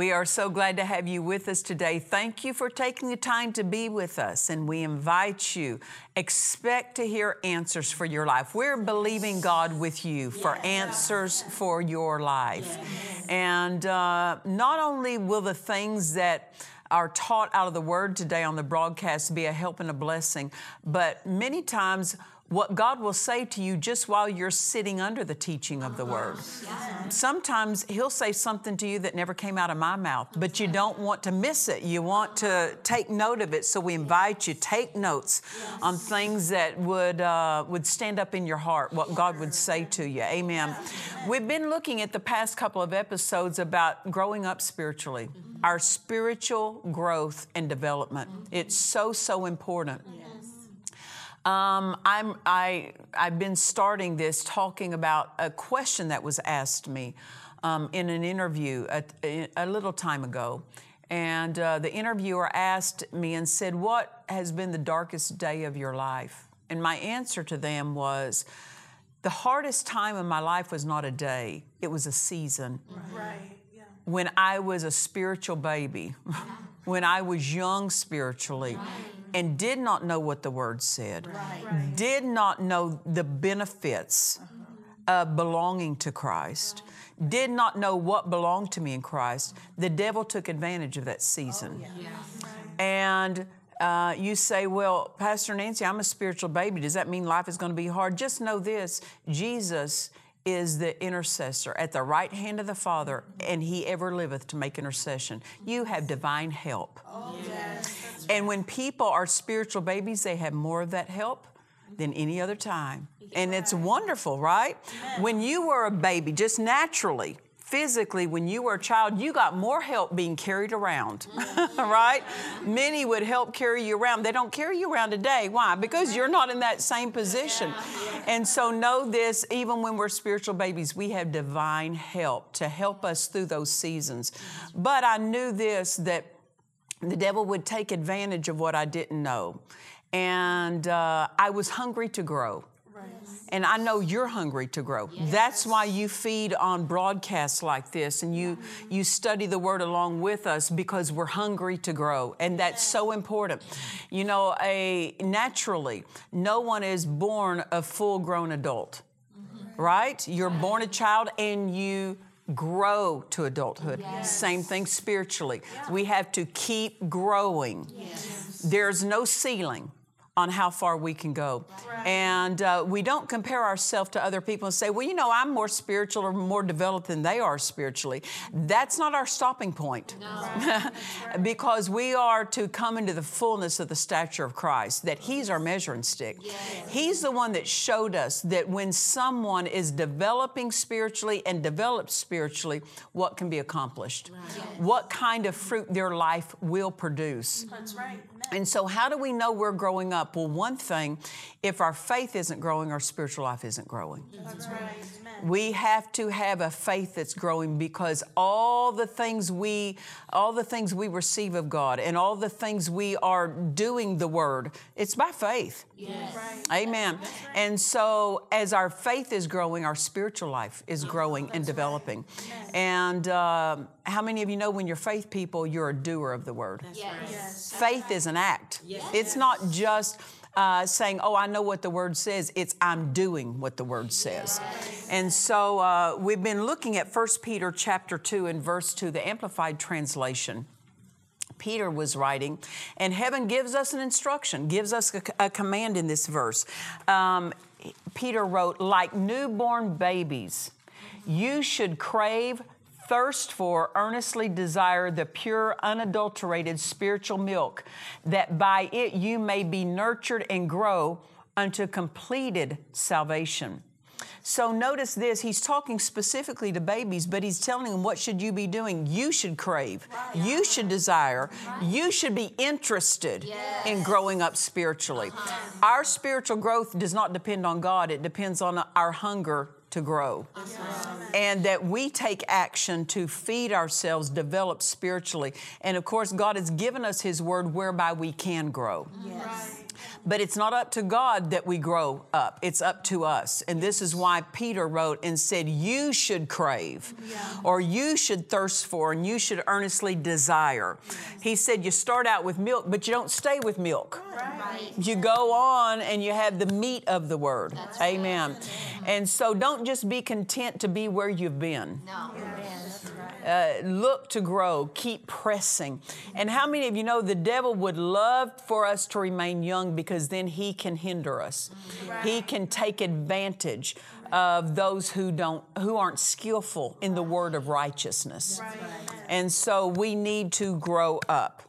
We are so glad to have you with us today. Thank you for taking the time to be with us, and we invite you. Expect to hear answers for your life. We're believing God with you for answers for your life. And uh, not only will the things that are taught out of the Word today on the broadcast be a help and a blessing, but many times what God will say to you just while you're sitting under the teaching of the uh-huh. Word. Sometimes He'll say something to you that never came out of my mouth, but you don't want to miss it. You want to take note of it. So we invite you take notes on things that would uh, would stand up in your heart, what God would say to you. Amen. We've been looking at the past couple of episodes about growing up spiritually, mm-hmm. our spiritual growth and development. Mm-hmm. It's so so important. Um, I'm, I, I've been starting this talking about a question that was asked me um, in an interview a, a little time ago. And uh, the interviewer asked me and said, What has been the darkest day of your life? And my answer to them was, The hardest time in my life was not a day, it was a season when I was a spiritual baby, when I was young spiritually, and did not know what the Word said, did not know the benefits of belonging to Christ, did not know what belonged to me in Christ, the devil took advantage of that season. And uh, you say, well, Pastor Nancy, I'm a spiritual baby. Does that mean life is going to be hard? Just know this Jesus is the intercessor at the right hand of the Father, and he ever liveth to make intercession. You have divine help. And when people are spiritual babies, they have more of that help than any other time. And it's wonderful, right? When you were a baby, just naturally, physically, when you were a child, you got more help being carried around, right? Many would help carry you around. They don't carry you around today. Why? Because you're not in that same position. And so know this even when we're spiritual babies, we have divine help to help us through those seasons. But I knew this that the devil would take advantage of what I didn't know. And uh, I was hungry to grow. And I know you're hungry to grow. That's why you feed on broadcasts like this and you, you study the word along with us because we're hungry to grow. And that's so important. You know, a naturally, no one is born a full grown adult, mm-hmm. right? You're born a child and you grow to adulthood. Same thing spiritually. We have to keep growing. There's no ceiling on how far we can go. And uh, we don't compare ourselves to other people and say, well, you know, I'm more spiritual or more developed than they are spiritually. That's not our stopping point. because we are to come into the fullness of the stature of Christ, that He's our measuring stick. He's the one that showed us that when someone is developing spiritually and developed spiritually, what can be accomplished, what kind of fruit their life will produce. That's right. And so, how do we know we're growing up? Well, one thing, if our faith isn't growing, our spiritual life isn't growing. That's right. Amen. We have to have a faith that's growing because all the things we all the things we receive of God and all the things we are doing the word, it's by faith. Yes. Amen. And so, as our faith is growing, our spiritual life is growing and developing. And um, how many of you know when you're faith people, you're a doer of the word? Yes. Faith is an act. It's not just uh, saying, oh, I know what the word says. It's I'm doing what the word says. And so uh, we've been looking at 1 Peter chapter 2 and verse 2, the Amplified Translation. Peter was writing, and heaven gives us an instruction, gives us a, a command in this verse. Um, Peter wrote, like newborn babies, you should crave, thirst for, earnestly desire the pure, unadulterated spiritual milk, that by it you may be nurtured and grow unto completed salvation. So notice this, he's talking specifically to babies, but he's telling them what should you be doing? You should crave. You should desire. You should be interested in growing up spiritually. Uh-huh. Our spiritual growth does not depend on God, it depends on our hunger to grow. And that we take action to feed ourselves, develop spiritually. And of course, God has given us His word whereby we can grow. But it's not up to God that we grow up, it's up to us. And this is why Peter wrote and said, You should crave, or you should thirst for, and you should earnestly desire. He said, You start out with milk, but you don't stay with milk. You go on and you have the meat of the word. Amen. And so don't just be content to be where you've been. Uh, look to grow, keep pressing. And how many of you know the devil would love for us to remain young because then he can hinder us. He can take advantage of those who don't who aren't skillful in the word of righteousness. And so we need to grow up.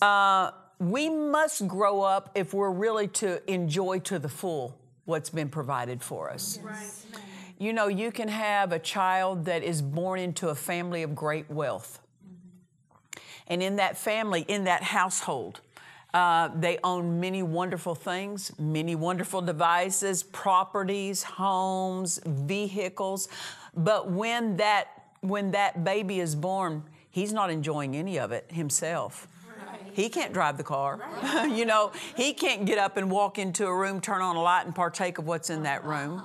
Uh, we must grow up if we're really to enjoy to the full what's been provided for us. You know, you can have a child that is born into a family of great wealth. And in that family, in that household, uh, they own many wonderful things, many wonderful devices, properties, homes, vehicles. But when that when that baby is born, he's not enjoying any of it himself. He can't drive the car. you know, he can't get up and walk into a room, turn on a light, and partake of what's in that room.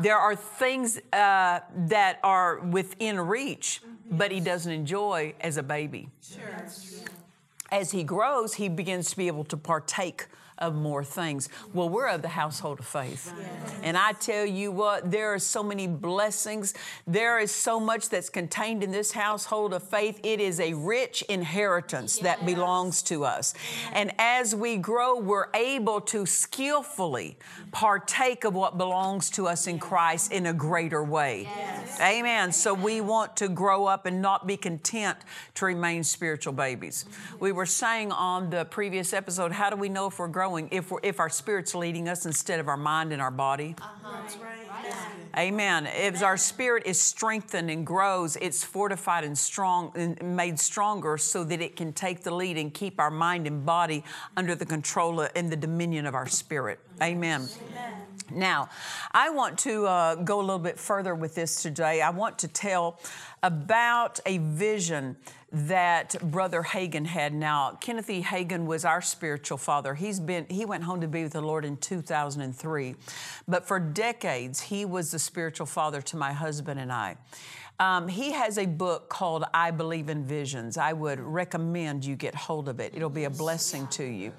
There are things uh, that are within reach, but he doesn't enjoy as a baby. As he grows, he begins to be able to partake of more things. Well, we're of the household of faith. And I tell you what, there are so many blessings. There is so much that's contained in this household of faith. It is a rich inheritance that belongs to us. And as we grow, we're able to skillfully partake of what belongs to us in Christ in a greater way. Amen. So we want to grow up and not be content to remain spiritual babies. We were saying on the previous episode, how do we know if we're growing? If, we're, if our spirit's leading us instead of our mind and our body. Uh-huh. That's right. Amen. If our spirit is strengthened and grows, it's fortified and strong and made stronger so that it can take the lead and keep our mind and body under the control and the dominion of our spirit. Amen. Now, I want to uh, go a little bit further with this today. I want to tell about a vision that Brother Hagin had. Now, Kenneth E. Hagin was our spiritual father. He's been he went home to be with the Lord in 2003, but for decades he was the spiritual father to my husband and I. Um, he has a book called I Believe in Visions. I would recommend you get hold of it. It'll be a blessing to you.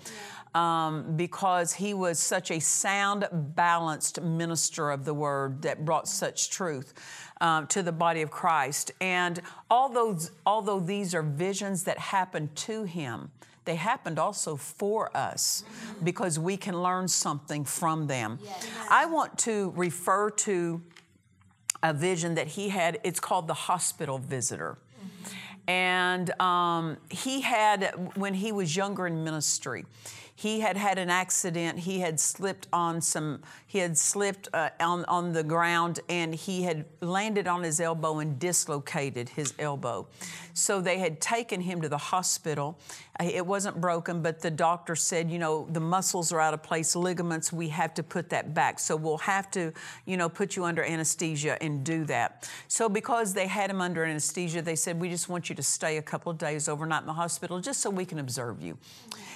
Um, because he was such a sound, balanced minister of the word that brought such truth um, to the body of Christ. And although, although these are visions that happened to him, they happened also for us because we can learn something from them. I want to refer to a vision that he had. It's called the hospital visitor. And um, he had, when he was younger in ministry, he had had an accident. He had slipped on some, he had slipped uh, on, on the ground and he had landed on his elbow and dislocated his elbow. So they had taken him to the hospital. It wasn't broken, but the doctor said, you know, the muscles are out of place, ligaments, we have to put that back. So we'll have to, you know, put you under anesthesia and do that. So because they had him under anesthesia, they said, we just want you to stay a couple of days overnight in the hospital just so we can observe you.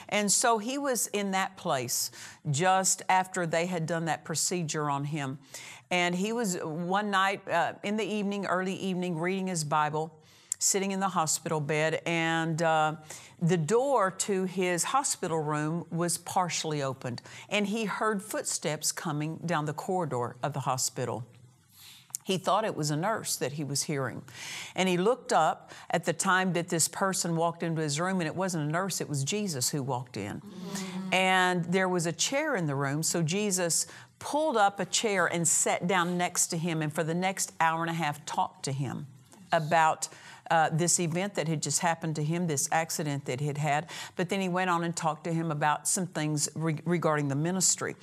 And so he was in that place just after they had done that procedure on him. And he was one night uh, in the evening, early evening, reading his Bible, sitting in the hospital bed, and uh, the door to his hospital room was partially opened. And he heard footsteps coming down the corridor of the hospital. He thought it was a nurse that he was hearing. And he looked up at the time that this person walked into his room, and it wasn't a nurse, it was Jesus who walked in. And there was a chair in the room, so Jesus pulled up a chair and sat down next to him, and for the next hour and a half talked to him about uh, this event that had just happened to him, this accident that he'd had. But then he went on and talked to him about some things re- regarding the ministry.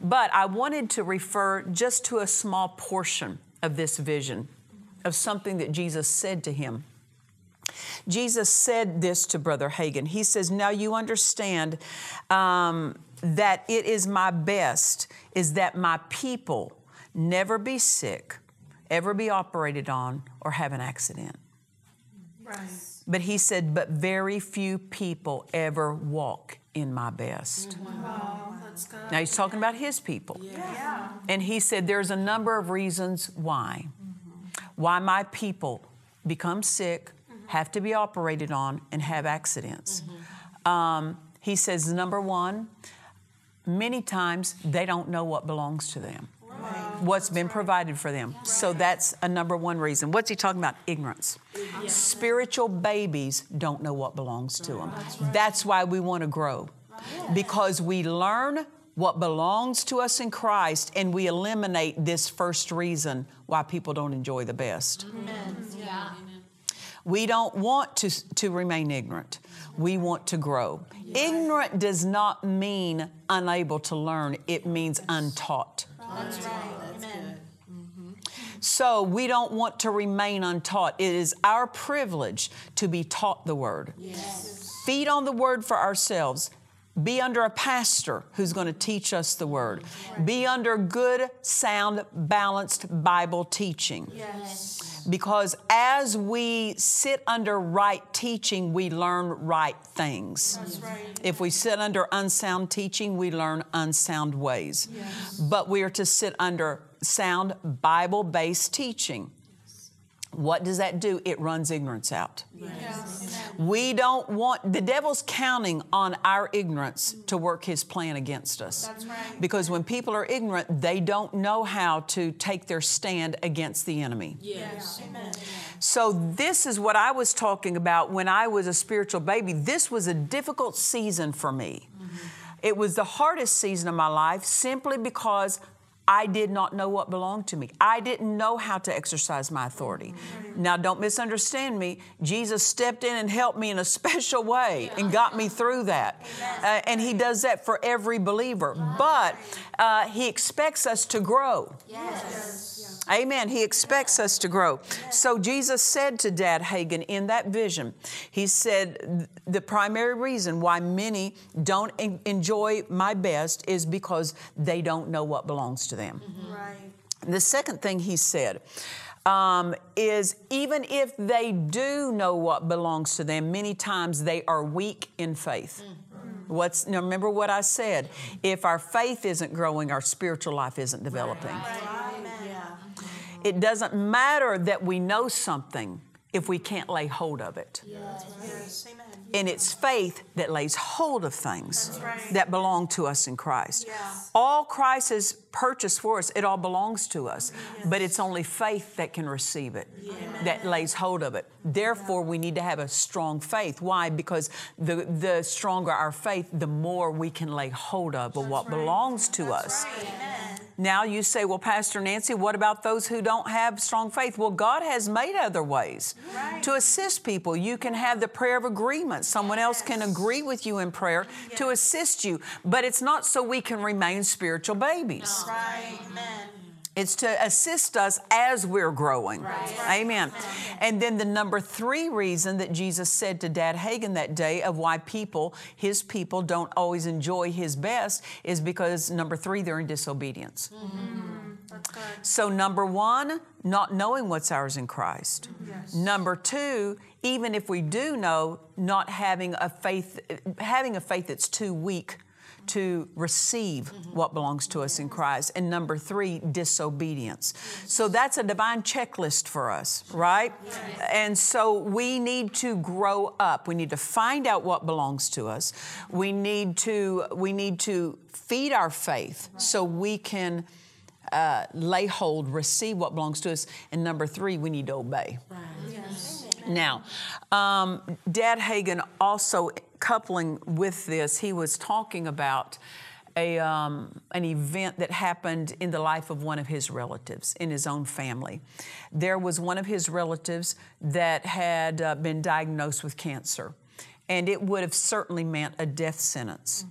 But I wanted to refer just to a small portion of this vision of something that Jesus said to him. Jesus said this to Brother Hagin. He says, Now you understand um, that it is my best, is that my people never be sick, ever be operated on, or have an accident. Right. But he said, But very few people ever walk in my best. Wow, that's good. Now he's talking about his people. Yeah. And he said, There's a number of reasons why. Mm-hmm. Why my people become sick, mm-hmm. have to be operated on, and have accidents. Mm-hmm. Um, he says, Number one, many times they don't know what belongs to them, what's been provided for them. So that's a number one reason. What's he talking about? Ignorance. Spiritual babies don't know what belongs to them. That's why we want to grow because we learn what belongs to us in Christ and we eliminate this first reason why people don't enjoy the best. We don't want to, to remain ignorant. We want to grow. Ignorant does not mean unable to learn, it means untaught. That's right. Amen. Mm-hmm. So we don't want to remain untaught. It is our privilege to be taught the Word. Feed on the Word for ourselves. Be under a pastor who's going to teach us the Word. Be under good, sound, balanced Bible teaching. Yes. Because as we sit under right teaching, we learn right things. That's right. If we sit under unsound teaching, we learn unsound ways. Yes. But we are to sit under sound Bible based teaching. What does that do? It runs ignorance out. Yes. We don't want, the devil's counting on our ignorance to work his plan against us. That's right. Because when people are ignorant, they don't know how to take their stand against the enemy. Yes. Amen. So, this is what I was talking about when I was a spiritual baby. This was a difficult season for me. Mm-hmm. It was the hardest season of my life simply because I did not know what belonged to me. I didn't know how to exercise my authority. Now, don't misunderstand me. Jesus stepped in and helped me in a special way and got me through that. Uh, and He does that for every believer. But uh, He expects us to grow. Yes. Amen. He expects us to grow. So Jesus said to Dad Hagin in that vision, He said, The primary reason why many don't en- enjoy my best is because they don't know what belongs to them. Right. The second thing he said um, is even if they do know what belongs to them, many times they are weak in faith. What's now remember what I said? If our faith isn't growing, our spiritual life isn't developing. Amen. Yeah. It doesn't matter that we know something if we can't lay hold of it. Yes. Amen. And it's faith that lays hold of things right. that belong to us in Christ. Yeah. All Christ has purchased for us, it all belongs to us. But it's only faith that can receive it, that lays hold of it. Therefore, we need to have a strong faith. Why? Because the, the stronger our faith, the more we can lay hold of, of what belongs to us. Amen. Now you say, well, Pastor Nancy, what about those who don't have strong faith? Well, God has made other ways to assist people. You can have the prayer of agreement. Someone else can agree with you in prayer to assist you, but it's not so we can remain spiritual babies. Right. Amen. It's to assist us as we're growing. Amen. And then the number three reason that Jesus said to Dad Hagin that day of why people, his people, don't always enjoy his best is because number three, they're in disobedience. Mm-hmm. That's good. So, number one, not knowing what's ours in Christ. Number two, even if we do know, not having a faith, having a faith that's too weak to receive what belongs to us in Christ. And number three, disobedience. So that's a divine checklist for us, right? And so we need to grow up. We need to find out what belongs to us. We need to we need to feed our faith so we can uh, lay hold, receive what belongs to us. And number three, we need to obey. Now, um, Dad Hagin also coupling with this, he was talking about a, um, an event that happened in the life of one of his relatives in his own family. There was one of his relatives that had uh, been diagnosed with cancer, and it would have certainly meant a death sentence.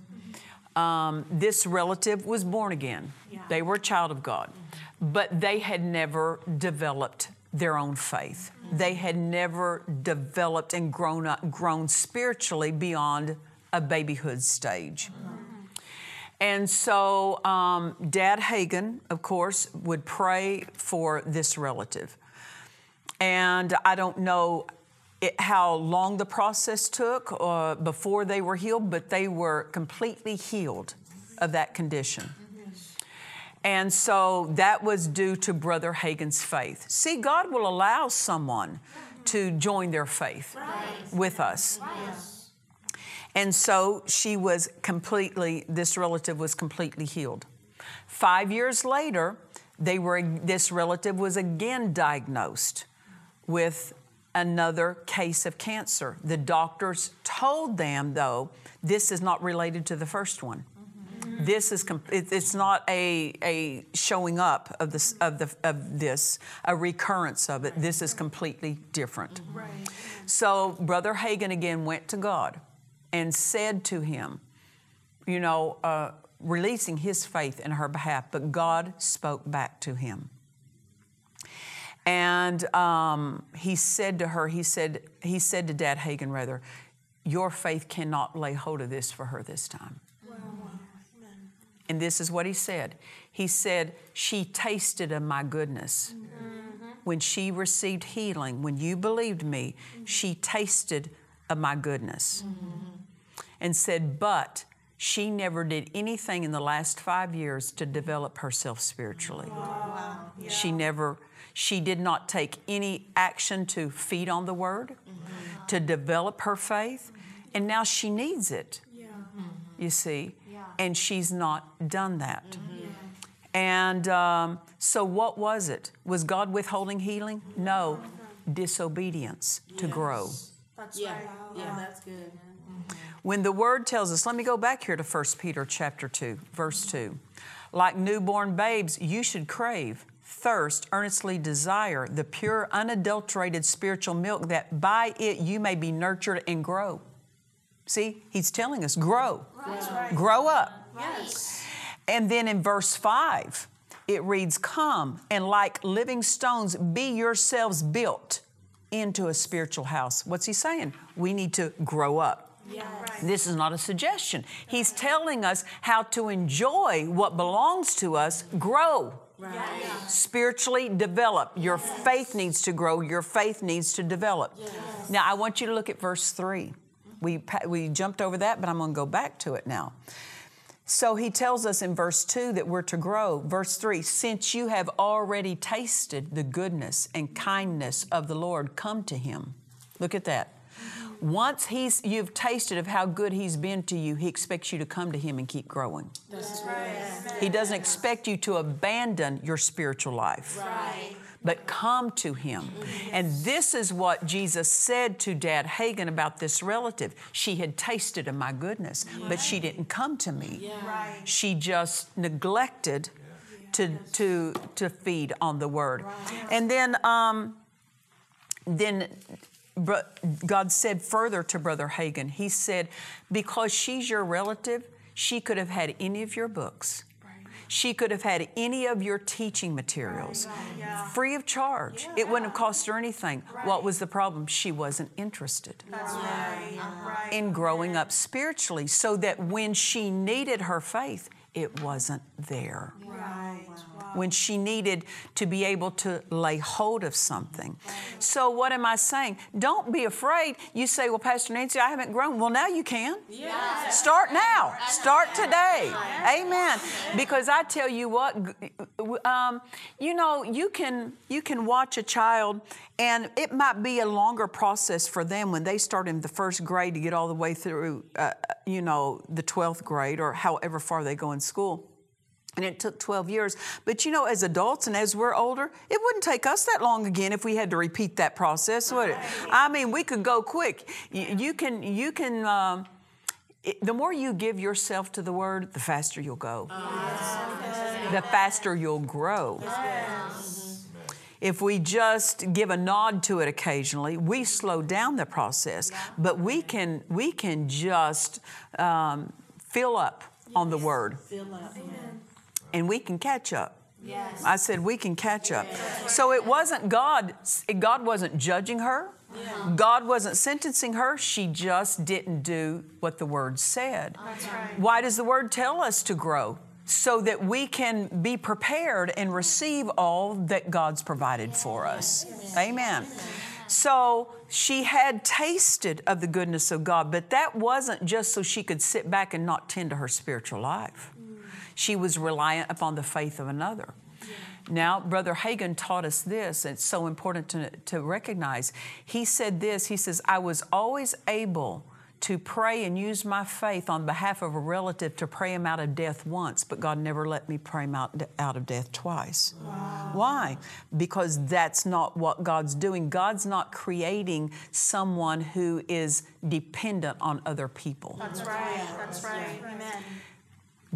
Um, this relative was born again, they were a child of God, but they had never developed their own faith. They had never developed and grown up, grown spiritually beyond a babyhood stage. And so, um, Dad Hagin, of course, would pray for this relative. And I don't know it, how long the process took uh, before they were healed, but they were completely healed of that condition. And so that was due to Brother Hagin's faith. See, God will allow someone to join their faith with us. And so she was completely, this relative was completely healed. Five years later, they were, this relative was again diagnosed with another case of cancer. The doctors told them, though, this is not related to the first one. This is it's not a, a showing up of this of the of this a recurrence of it. This is completely different. Right. So Brother Hagin again went to God and said to him, you know, uh, releasing his faith in her behalf, but God spoke back to him. And um, he said to her, he said, he said to Dad Hagin, rather, your faith cannot lay hold of this for her this time. And this is what he said. He said, She tasted of my goodness. Mm-hmm. When she received healing, when you believed me, mm-hmm. she tasted of my goodness. Mm-hmm. And said, But she never did anything in the last five years to develop herself spiritually. She never, she did not take any action to feed on the word, to develop her faith, and now she needs it. You see, and she's not done that. And um, so, what was it? Was God withholding healing? No, disobedience to grow. That's Yeah, right. yeah, that's good. When the word tells us, let me go back here to 1 Peter chapter 2, verse 2. Like newborn babes, you should crave, thirst, earnestly desire the pure, unadulterated spiritual milk that by it you may be nurtured and grow. See, he's telling us grow. Grow up. Yes. And then in verse 5, it reads, Come and like living stones, be yourselves built into a spiritual house. What's he saying? We need to grow up. This is not a suggestion. He's telling us how to enjoy what belongs to us, grow. Spiritually develop. Your faith needs to grow. Your faith needs to develop. Now, I want you to look at verse 3. We, we jumped over that, but I'm going to go back to it now. So he tells us in verse 2 that we're to grow. Verse 3 Since you have already tasted the goodness and kindness of the Lord, come to him. Look at that. Once he's, you've tasted of how good he's been to you, he expects you to come to him and keep growing. That's right. He doesn't expect you to abandon your spiritual life, Right. But come to him. And this is what Jesus said to Dad Hagin about this relative. She had tasted of my goodness, but she didn't come to me. Right. She just neglected to, to, to feed on the word. And then, um, then bro- God said further to Brother Hagin, He said, because she's your relative, she could have had any of your books. She could have had any of your teaching materials free of charge. It wouldn't have cost her anything. What was the problem? She wasn't interested That's right. Right. in growing up spiritually, so that when she needed her faith, it wasn't there. Right. When she needed to be able to lay hold of something. So, what am I saying? Don't be afraid. You say, Well, Pastor Nancy, I haven't grown. Well, now you can. Yes. Start now. Start today. Amen. Because I tell you what, um, you know, you can you can watch a child, and it might be a longer process for them when they start in the first grade to get all the way through, uh, you know, the twelfth grade or however far they go in school. And it took 12 years. But you know, as adults and as we're older, it wouldn't take us that long again if we had to repeat that process, would it? I mean, we could go quick. You, you can, you can, um, it- the more you give yourself to the Word, the faster you'll go. The faster you'll grow. If we just give a nod to it occasionally, we slow down the process. But we can we can just um, fill up on the Word, Fill up. and we can catch up. Yes. I said we can catch up. So it wasn't God. God wasn't judging her. God wasn't sentencing her. She just didn't do what the word said. Why does the word tell us to grow? So that we can be prepared and receive all that God's provided for us. Amen. So she had tasted of the goodness of God, but that wasn't just so she could sit back and not tend to her spiritual life. She was reliant upon the faith of another. Now, Brother Hagin taught us this, and it's so important to, to recognize. He said this He says, I was always able to pray and use my faith on behalf of a relative to pray him out of death once, but God never let me pray him out, out of death twice. Why? Because that's not what God's doing. God's not creating someone who is dependent on other people. That's right. That's right. Amen.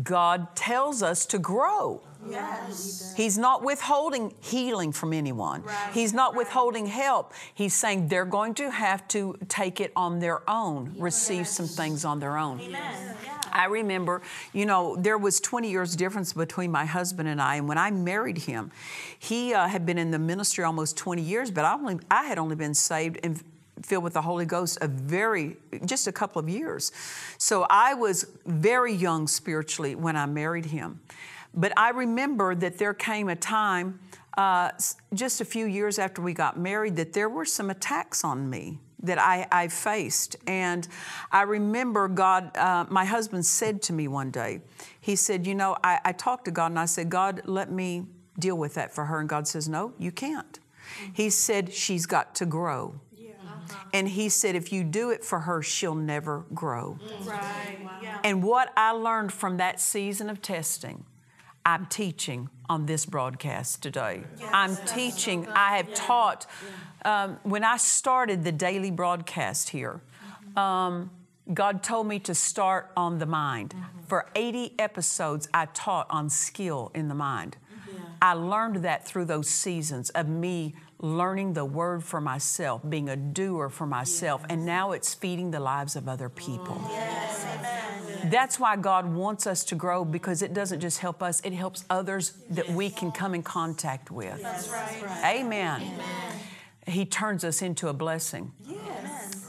God tells us to grow. Yes. He's not withholding healing from anyone. He's not withholding help. He's saying they're going to have to take it on their own, receive some things on their own. Amen. I remember, you know, there was 20 years difference between my husband and I, and when I married him, he uh, had been in the ministry almost 20 years, but I only I had only been saved and filled with the Holy Ghost a very just a couple of years. So I was very young spiritually when I married him. But I remember that there came a time uh, just a few years after we got married that there were some attacks on me that I, I faced. And I remember God, uh, my husband said to me one day, he said, You know, I, I talked to God and I said, God, let me deal with that for her. And God says, No, you can't. He said, She's got to grow. And he said, If you do it for her, she'll never grow. Right. Yeah. And what I learned from that season of testing, I'm teaching on this broadcast today. I'm teaching, I have taught. Um, when I started the daily broadcast here, um, God told me to start on the mind. For 80 episodes, I taught on skill in the mind. I learned that through those seasons of me learning the word for myself, being a doer for myself, and now it's feeding the lives of other people. That's why God wants us to grow because it doesn't just help us, it helps others that we can come in contact with. That's right. Amen. He turns us into a blessing.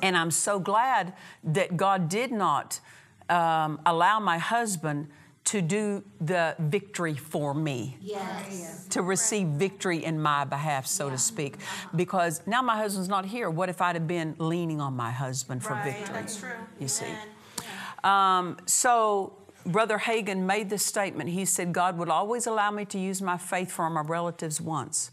And I'm so glad that God did not um, allow my husband to do the victory for me, Yes. to receive victory in my behalf, so to speak. Because now my husband's not here. What if I'd have been leaning on my husband for Right. victory? That's true. You see. Amen. Um, so, Brother Hagin made this statement. He said, God would always allow me to use my faith for my relatives once.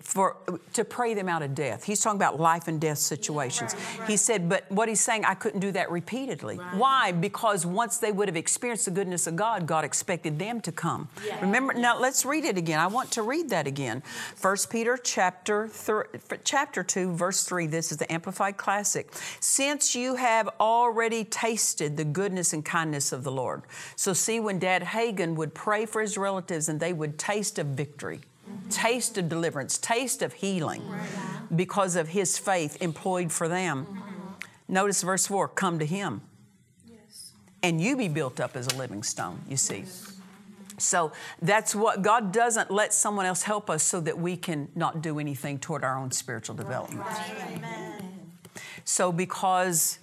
For, to pray them out of death. He's talking about life and death situations. He said, but what he's saying, I couldn't do that repeatedly. Why? Because once they would have experienced the goodness of God, God expected them to come. Remember, now let's read it again. I want to read that again. 1 Peter chapter, thir- chapter 2, verse 3. This is the Amplified Classic. Since you have already tasted the goodness and kindness of the Lord. So, see, when Dad Hagin would pray for his relatives and they would taste of victory, taste of deliverance, taste of healing because of his faith employed for them. Notice verse 4 come to him and you be built up as a living stone, you see. So that's what God doesn't let someone else help us so that we can not do anything toward our own spiritual development. So because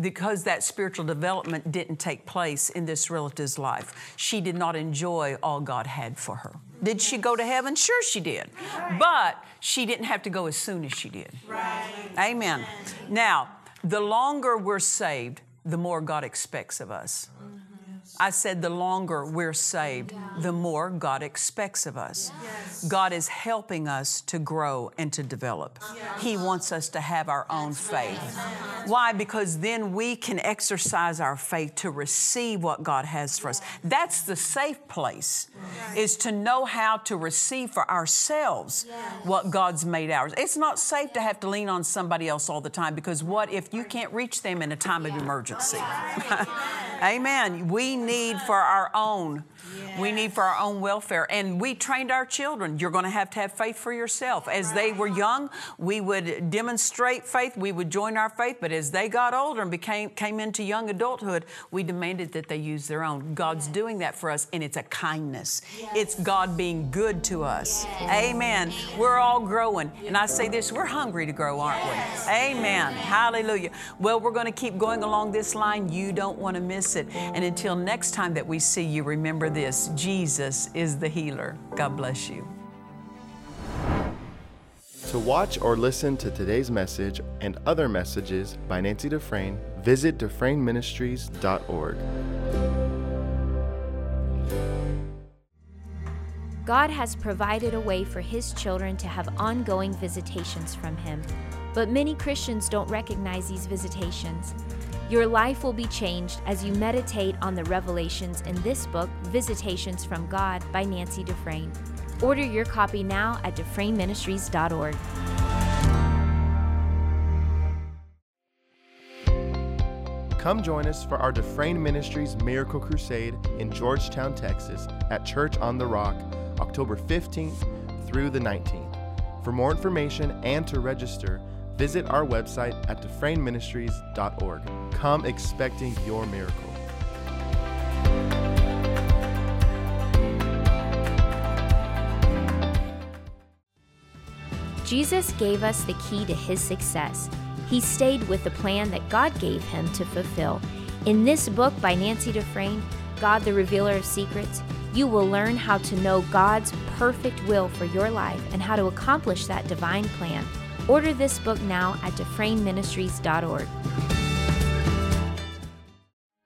because that spiritual development didn't take place in this relative's life, she did not enjoy all God had for her. Did she go to heaven? Sure, she did. But she didn't have to go as soon as she did. Amen. Now, the longer we're saved, the more God expects of us. I said the longer we're saved, the more God expects of us. God is helping us to grow and to develop. He wants us to have our own faith. Uh-huh. Why? Because then we can exercise our faith to receive what God has for us. That's the safe place, is to know how to receive for ourselves what God's made ours. It's not safe to have to lean on somebody else all the time because what if you can't reach them in a time of emergency? Amen. We need for our own. We need for our own welfare. And we trained our children. You're going to have to have faith for yourself. As they were young, we would demonstrate faith. We would join our faith. But as they got older and became came into young adulthood, we demanded that they use their own. God's doing that for us, and it's a kindness. It's God being good to us. Amen. We're all growing. And I say this, we're hungry to grow, aren't we? Amen. Hallelujah. Well, we're going to keep going along this line. You don't want to miss it. And until next time that we see you, remember this Jesus is the healer. God bless you. To watch or listen to today's message and other messages by Nancy Dufresne, visit DufresneMinistries.org. God has provided a way for His children to have ongoing visitations from Him. But many Christians don't recognize these visitations. Your life will be changed as you meditate on the revelations in this book, Visitations from God by Nancy Dufresne. Order your copy now at DufresneMinistries.org. Come join us for our Dufresne Ministries Miracle Crusade in Georgetown, Texas at Church on the Rock, October 15th through the 19th. For more information and to register, visit our website at DufresneMinistries.org. Come expecting your miracle. Jesus gave us the key to his success. He stayed with the plan that God gave him to fulfill. In this book by Nancy Dufresne, God the Revealer of Secrets, you will learn how to know God's perfect will for your life and how to accomplish that divine plan. Order this book now at DufresneMinistries.org.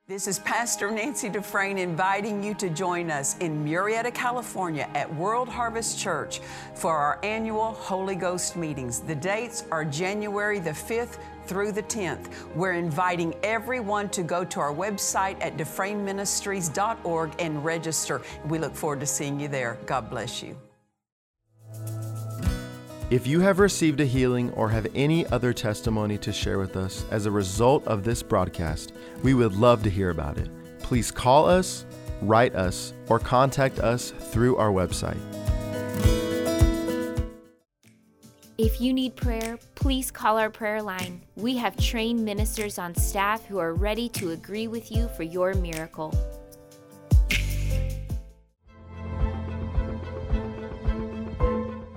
This is Pastor Nancy Dufresne inviting you to join us in Murrieta, California at World Harvest Church for our annual Holy Ghost meetings. The dates are January the 5th through the 10th. We're inviting everyone to go to our website at DufresneMinistries.org and register. We look forward to seeing you there. God bless you. If you have received a healing or have any other testimony to share with us as a result of this broadcast, we would love to hear about it. Please call us, write us, or contact us through our website. If you need prayer, please call our prayer line. We have trained ministers on staff who are ready to agree with you for your miracle.